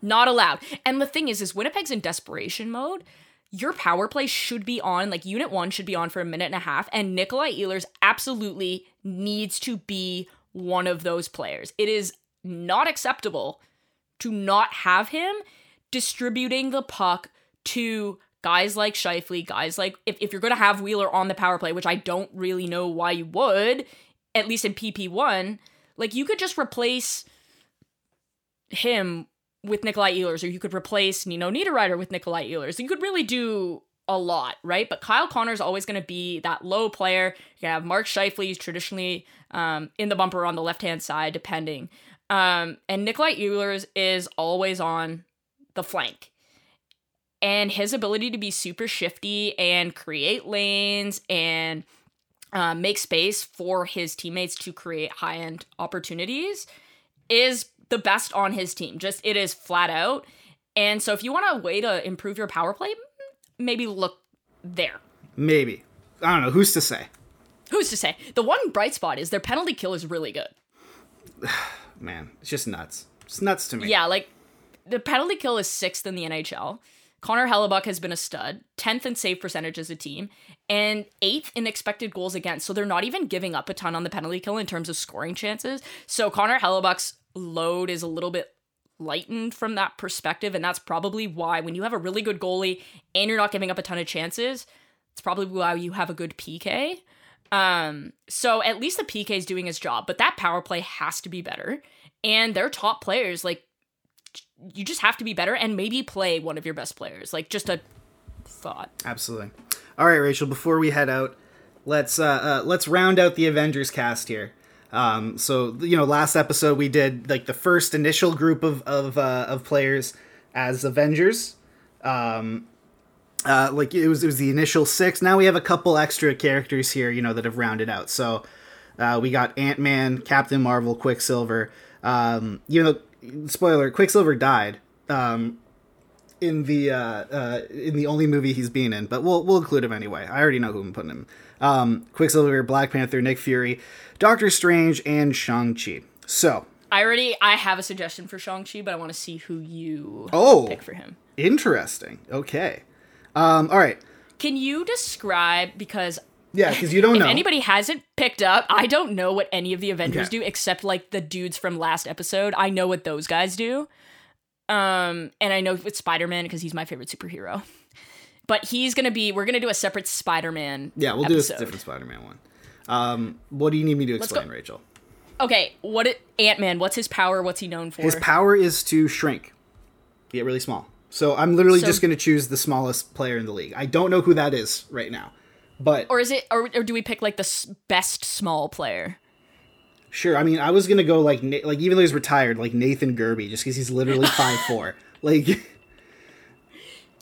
Not allowed. And the thing is, is Winnipeg's in desperation mode. Your power play should be on, like unit one should be on for a minute and a half, and Nikolai Ehlers absolutely needs to be one of those players. It is not acceptable to not have him distributing the puck to guys like Scheifele, guys like if, if you're gonna have Wheeler on the power play, which I don't really know why you would, at least in PP1, like you could just replace him with Nikolai Ehlers, or you could replace Nino Niederreiter with Nikolai Ehlers. You could really do a lot, right? But Kyle Connor is always going to be that low player. You have Mark who's traditionally um, in the bumper on the left hand side, depending. Um, and Nikolai Ehlers is always on the flank. And his ability to be super shifty and create lanes and uh, make space for his teammates to create high end opportunities is the best on his team. Just it is flat out. And so if you want a way to improve your power play, maybe look there. Maybe. I don't know. Who's to say? Who's to say? The one bright spot is their penalty kill is really good. [SIGHS] Man, it's just nuts. It's nuts to me. Yeah, like the penalty kill is sixth in the NHL. Connor Hellebuyck has been a stud, 10th in save percentage as a team, and 8th in expected goals against. So they're not even giving up a ton on the penalty kill in terms of scoring chances. So Connor Hellebuyck's load is a little bit lightened from that perspective. And that's probably why when you have a really good goalie and you're not giving up a ton of chances, it's probably why you have a good PK. Um, so at least the PK is doing his job, but that power play has to be better. And their top players, like you just have to be better and maybe play one of your best players. Like just a thought. Absolutely. All right, Rachel. Before we head out, let's uh, uh let's round out the Avengers cast here. Um, so you know, last episode we did like the first initial group of of uh, of players as Avengers. Um, uh, like it was it was the initial six. Now we have a couple extra characters here, you know, that have rounded out. So uh, we got Ant Man, Captain Marvel, Quicksilver. Um, you know, spoiler: Quicksilver died um, in the uh, uh, in the only movie he's been in, but we'll we'll include him anyway. I already know who I'm putting him. Um, Quicksilver, Black Panther, Nick Fury, Doctor Strange, and Shang Chi. So I already I have a suggestion for Shang Chi, but I want to see who you Oh. pick for him. interesting. Okay. Um, all right. Can you describe because Yeah, because you don't if know. anybody hasn't picked up, I don't know what any of the Avengers Okay. do except like the dudes from last episode. I know what those guys do. Um, and I know it's Spider Man because he's my favorite superhero. But he's gonna be. We're gonna do a separate Spider Man. yeah, we'll do a different Spider-Man one. Um, what do you need me to explain. Rachel? Okay, what Ant Man? What's his power? What's he known for? His power is to shrink, get really small. So I'm literally So- just going to choose the smallest player in the league. I don't know who that is right now, but or is it? Or, or do we pick like the s- best small player? sure. I mean, I was going to go like Na- like even though he's retired, like Nathan Gerbe, just because he's literally [LAUGHS] five four. Like,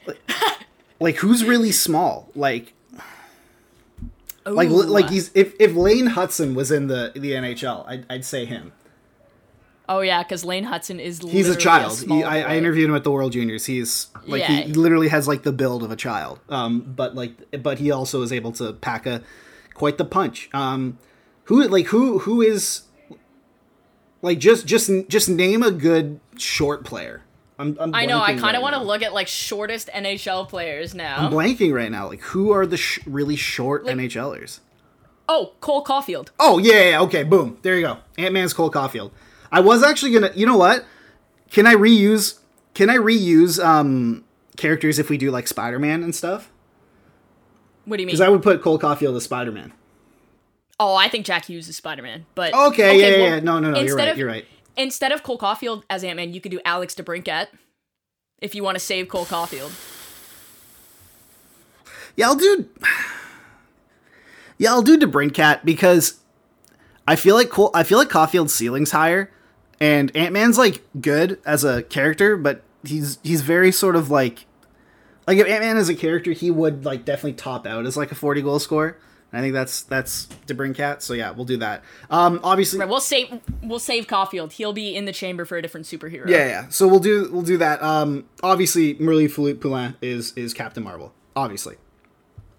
like, [LAUGHS] like who's really small? Like, like like he's if if Lane Hutson was in the the NHL, I'd, I'd say him. Oh yeah, because Lane Hutson is. He's a child. small He, I, I interviewed him at the World Juniors. He's like he, Yeah. he literally has like the build of a child. Um, but like, but he also is able to pack a quite the punch. Um, who like who who is like just just just name a good short player. I'm, I'm I know. I kind right of want to look at like shortest NHL players now. I'm blanking right now. Like who are the sh- really short NHLers? oh, Cole Caufield. Oh yeah, yeah, yeah, okay, boom. There you go. Ant Man's Cole Caufield. I was actually gonna. You know what? Can I reuse? Can I reuse um characters if we do like Spider Man and stuff? What do you mean? Because I would put Cole Caufield as Spider Man. oh, I think Jack Hughes is Spider Man. But Okay, yeah, yeah, well, yeah. No, no, no. You're right. of- you're right. Instead of Cole Caufield as Ant Man, you could do Alex DeBrincat. If you want to save Cole Caufield. Yeah, I'll do. Yeah, I'll do DeBrincat because I feel like Cole, I feel like Caufield's ceiling's higher, and Ant Man's like good as a character, but he's he's very sort of like like if Ant Man is a character, he would like definitely top out as like a forty goal scorer. I think that's that's DeBrincat. So yeah, we'll do that. Um, obviously, Right, we'll save we'll save Caufield. He'll be in the chamber for a different superhero. yeah, yeah. So we'll do we'll do that. Um, obviously, Merle Poulin is is Captain Marvel. Obviously,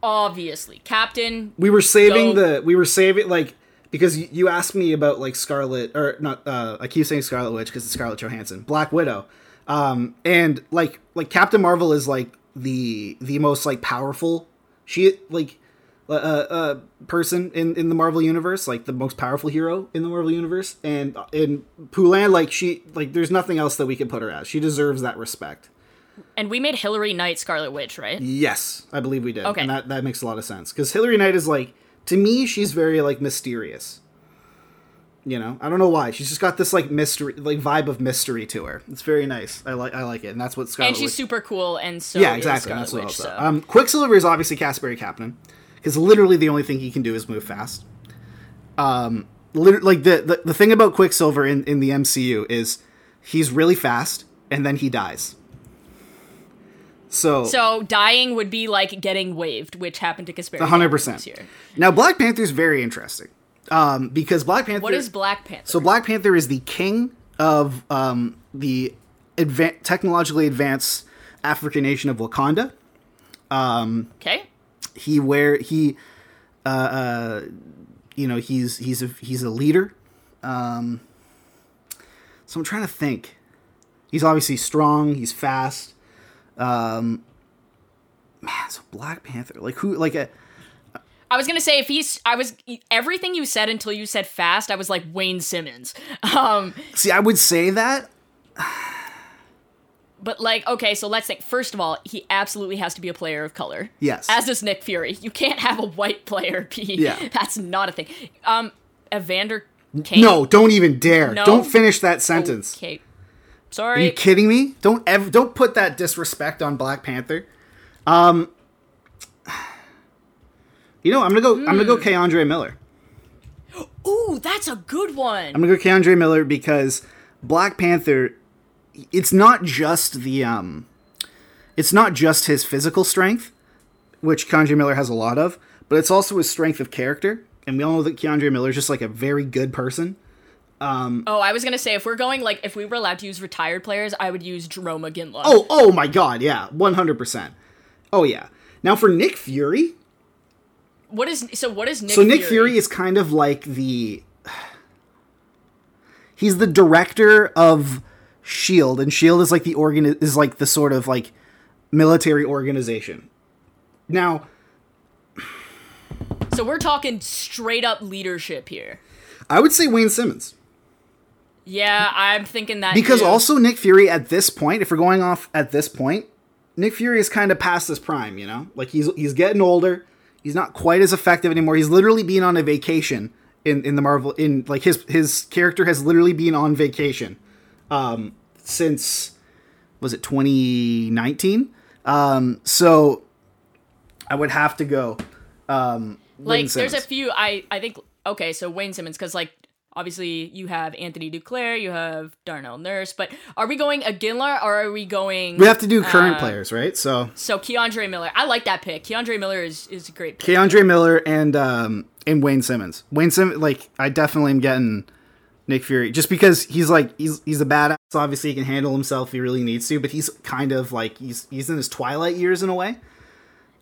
Obviously. Captain we were saving Go. the we were saving like because you, you asked me about like Scarlet or not uh I keep saying Scarlet Witch because it's Scarlett Johansson Black Widow um and like like Captain Marvel is like the the most like powerful she like uh, uh, person in, in the Marvel universe, like the most powerful hero in the Marvel universe, and in Poulin, like she like there's nothing else that we can put her as. She deserves that respect. And we made Hilary Knight Scarlet Witch, right? Yes, I believe we did. Okay. and that that makes a lot of sense because Hilary Knight is like to me, she's very like mysterious. You know, I don't know why. She's just got this like mystery, like vibe of mystery to her. It's very nice. I like I like it, and that's what Scarlet and she's Witch- super cool, and so yeah, exactly. That's what Witch, so. Um, Quicksilver is obviously Kasperi Kapanen because literally the only thing he can do is move fast. Um, lit- like the, the the thing about Quicksilver in in the MCU is he's really fast and then he dies. So, so dying would be like getting waived, which happened to Kasperi. a hundred Captain percent. this year. Now Black Panther is very interesting um, because Black Panther. What is Black Panther? So Black Panther is the king of um, the adva- technologically advanced African nation of Wakanda. okay. he wear he uh, uh you know he's he's a he's a leader um so i'm trying to think he's obviously strong he's fast um man so black panther like who like a I was gonna say if he's, I was everything you said until you said fast. I was like Wayne Simmonds. [LAUGHS] Um, see i would say that but like, okay, so let's think. First of all, he absolutely has to be a player of color. Yes. As does Nick Fury. You can't have a white player be. Yeah. [LAUGHS] That's not a thing. Um, Evander Kane. no don't even dare No? don't finish that sentence Okay. Are you kidding me don't ever don't put that disrespect on black panther um [SIGHS] you know i'm gonna go i'm gonna go Hmm. K'Andre miller Ooh, that's a good one. I'm gonna go K'Andre Miller because Black Panther. It's not just the um, it's not just his physical strength, which K'Andre Miller has a lot of, but it's also his strength of character. And we all know that K'Andre Miller is just like a very good person. Um, oh, I was gonna say if we're going like if we were allowed to use retired players, I would use Jarome Iginla. Oh, oh my God, yeah, one hundred percent. Oh yeah. Now for Nick Fury, what is so? What is Nick? so Nick Fury is kind of like the he's the director of Shield, and Shield is like the organ is like the sort of like military organization. Now, So we're talking straight up leadership here. I would say Wayne Simmonds Yeah, I'm thinking that because too. also Nick Fury at this point, if we're going off at this point, Nick Fury is kind of past his prime. You know, like he's he's getting older. He's not quite as effective anymore. He's literally been on a vacation in in the Marvel in like his his character has literally been on vacation um since was it 2019 um so i would have to go um like there's a few I I think okay, so Wayne Simmonds because like obviously you have Anthony Duclair, you have Darnell Nurse, but are we going Iginla or are we going? we have to do current uh, players right so So K'Andre Miller, I like that pick. K'Andre Miller is is a great pick. K'Andre Miller and um and Wayne Simmonds. Wayne Simmonds, like I definitely am getting Nick Fury just because he's like he's he's a badass. Obviously, he can handle himself if he really needs to, but he's kind of like he's he's in his twilight years in a way.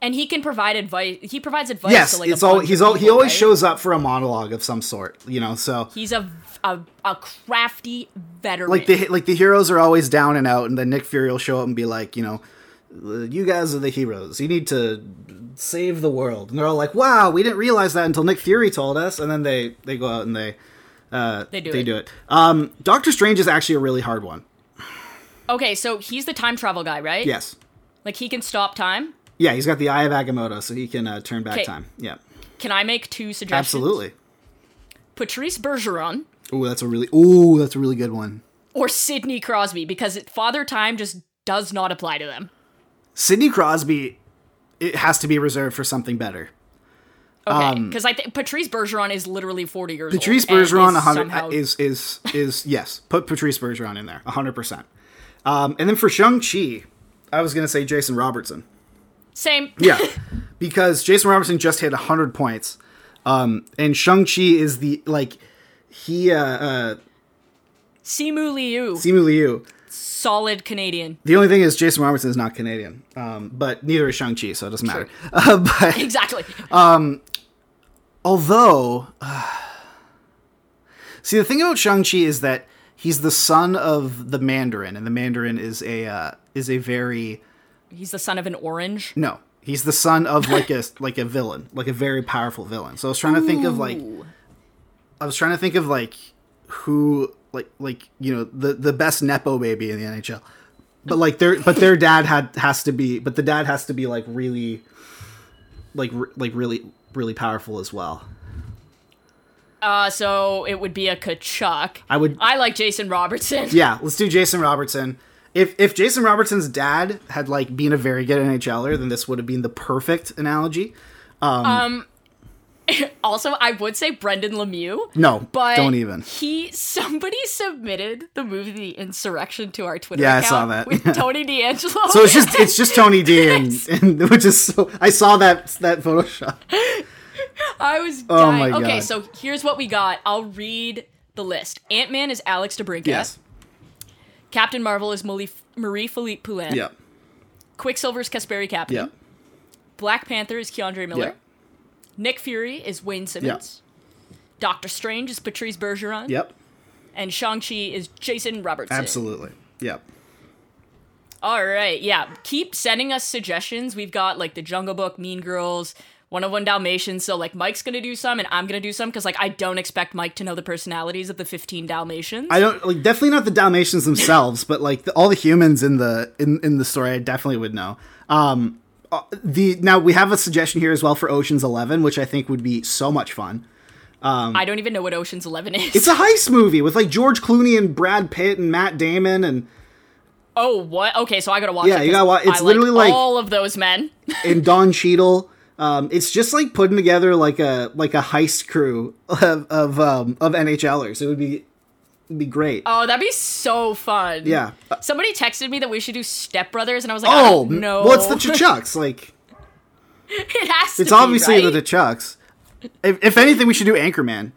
And he can provide advice. He provides advice. yes, to, like, it's a all he's all he always right? shows up for a monologue of some sort, you know. So He's a a, a crafty veteran. like the like the heroes are always down and out, and then Nick Fury will show up and be like, you know, you guys are the heroes. You need to save the world, and they're all like, wow, we didn't realize that until Nick Fury told us, and then they they go out and they uh They do they it. do it. Um, Doctor Strange is actually a really hard one. okay, so he's the time travel guy, right? Yes. Like he can stop time. Yeah, he's got the Eye of Agamotto, so he can uh, turn back Okay. time. Yeah, Can I make two suggestions? absolutely. Patrice Bergeron Oh, that's a really oh, that's a really good one. or Sidney Crosby because it, Father Time just does not apply to them. Sidney Crosby, it has to be reserved for something better. Okay, because I think Patrice Bergeron is literally forty years Um, Patrice old. and Bergeron, is 100 somehow- is is is yes. Put Patrice Bergeron in there, hundred percent. Um, and then for Shang Chi, I was gonna say Jason Robertson. Same. [LAUGHS] Yeah, because Jason Robertson just hit hundred points, um, and Shang Chi is the like he uh, uh Simu Liu, Simu Liu. solid Canadian. The only thing is Jason Robertson is not Canadian, um, but neither is Shang Chi, so it doesn't matter. [LAUGHS] Uh, but [LAUGHS] Exactly. Um, although uh, [SIGHS] see the thing about shang-chi is that he's the son of the mandarin and the mandarin is a uh, is a very He's the son of an orange. no He's the son of like a [LAUGHS] like a villain, like a very powerful villain. So I was trying to think of like I was trying to think of like who like like you know the the best nepo baby in the NHL. But like their but their dad had has to be but the dad has to be like really like re- like really really powerful as well. Uh, so it would be a Tkachuk. I would I like Jason Robertson. Yeah, let's do Jason Robertson. If if Jason Robertson's dad had like been a very good NHLer, then this would have been the perfect analogy. um [LAUGHS] Also, I would say Brendan Lemieux. No, But don't even. He somebody submitted the movie The Insurrection to our Twitter Yeah, I saw that. with [LAUGHS] Tony DeAngelo. So it's just it's just Tony D [LAUGHS] and, and which is so I saw that that Photoshop. I was Oh dying. my Okay, so here's what we got. I'll read the list. Ant Man is Alex DeBrincat. Yes. Captain Marvel is Marie, Philip Poulin. Yep. Quicksilver is Kasperi Kapanen. Yep. Black Panther is K'Andre Miller. Yep. Nick Fury is Wayne Simmonds. Doctor Strange is Patrice Bergeron. Yep. And Shang-Chi is Jason Robertson. Absolutely. Yep. All right, yeah. Keep sending us suggestions. We've got like the Jungle Book, Mean Girls, 101 Dalmatians. So like Mike's gonna do some, and I'm gonna do some because like I don't expect Mike to know the personalities of the 15 Dalmatians. I don't like definitely not the Dalmatians themselves, but like the, all the humans in the in in the story, I definitely would know. Um, uh, the now we have a suggestion here as well for Ocean's Eleven, which I think would be so much fun. Um, I don't even know what Ocean's Eleven is. It's a heist movie with like George Clooney and Brad Pitt and Matt Damon and oh, what? Okay, so I gotta watch. Yeah, you gotta watch. it's I literally like- all of those men. and Don Cheadle. Um, it's just like putting together like a like a heist crew of of um, of NHLers. It would be be great. Oh, that'd be so fun. yeah. Somebody texted me that we should do Step Brothers, and I was like, oh don't know. well, it's the [LAUGHS] Chucks. Like it has to it's be, obviously right? the Chucks. If, if anything, we should do Anchorman.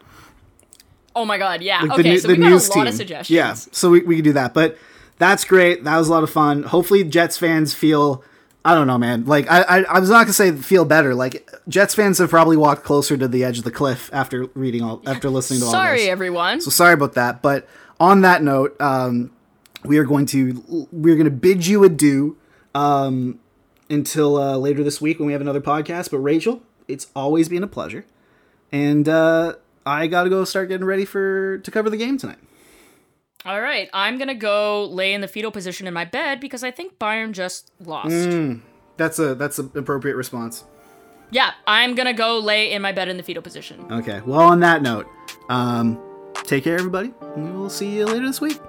Oh my god, yeah. Like okay, the, so the we got a lot team. of suggestions. Yeah, so we, we could do that. But that's great. That was a lot of fun. Hopefully, Jets fans feel. I don't know, man. Like I, I, I was not gonna say feel better. Like Jets fans have probably walked closer to the edge of the cliff after reading all, after [LAUGHS] listening to all Sorry, this. everyone. So sorry about that. But on that note, um, we are going to we're going to bid you adieu um, until uh, later this week when we have another podcast. But Rachel, it's always been a pleasure, and uh, I got to go start getting ready for to cover the game tonight. All right, I'm gonna go lay in the fetal position in my bed because I think Bayern just lost. Mm. That's a that's an appropriate response. Yeah, I'm gonna go lay in my bed in the fetal position. Okay. Well, on that note, um, take care, everybody. We will see you later this week.